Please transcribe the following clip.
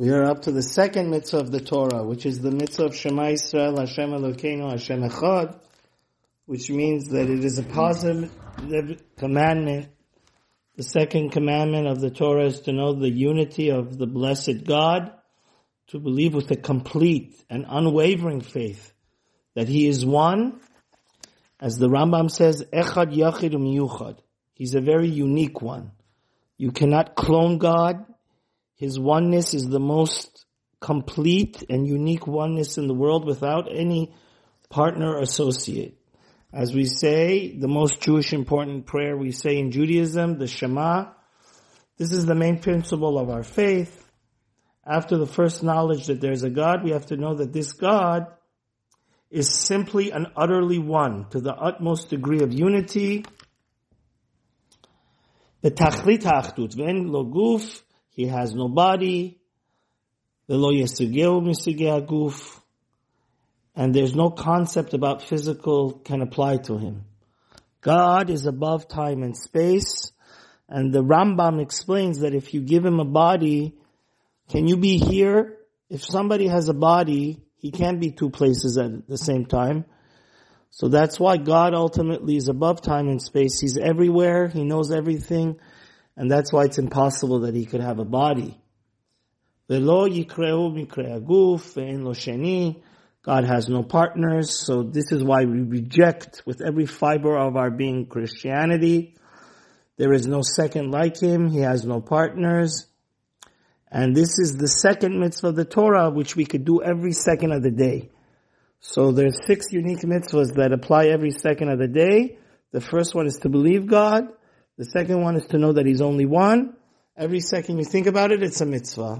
We are up to the second mitzvah of the Torah, which is the mitzvah of Shema Yisrael, Hashem Elokeinu, Hashem Echad, which means that it is a positive commandment. The second commandment of the Torah is to know the unity of the blessed God, to believe with a complete and unwavering faith that He is one, as the Rambam says, Echad Yachid Umiyuchad. He's a very unique one. You cannot clone God. His oneness is the most complete and unique oneness in the world without any partner or associate. As we say, the most Jewish important prayer we say in Judaism, the Shema. This is the main principle of our faith. After the first knowledge that there's a God, we have to know that this God is simply and utterly one to the utmost degree of unity. The tachlit he has no body, velo yesugeu misugei guf, and there's no concept about physical can apply to him. God is above time and space, and the Rambam explains that if you give him a body, can you be here? If somebody has a body, he can't be two places at the same time. So that's why God ultimately is above time and space. He's everywhere. He knows everything. And that's why it's impossible that he could have a body. God has no partners, so this is why we reject with every fiber of our being Christianity. There is no second like him, he has no partners. And this is the second mitzvah of the Torah, which we could do every second of the day. So there's six unique mitzvahs that apply every second of the day. The first one is to believe God. The second one is to know that He's only one. Every second you think about it, it's a mitzvah.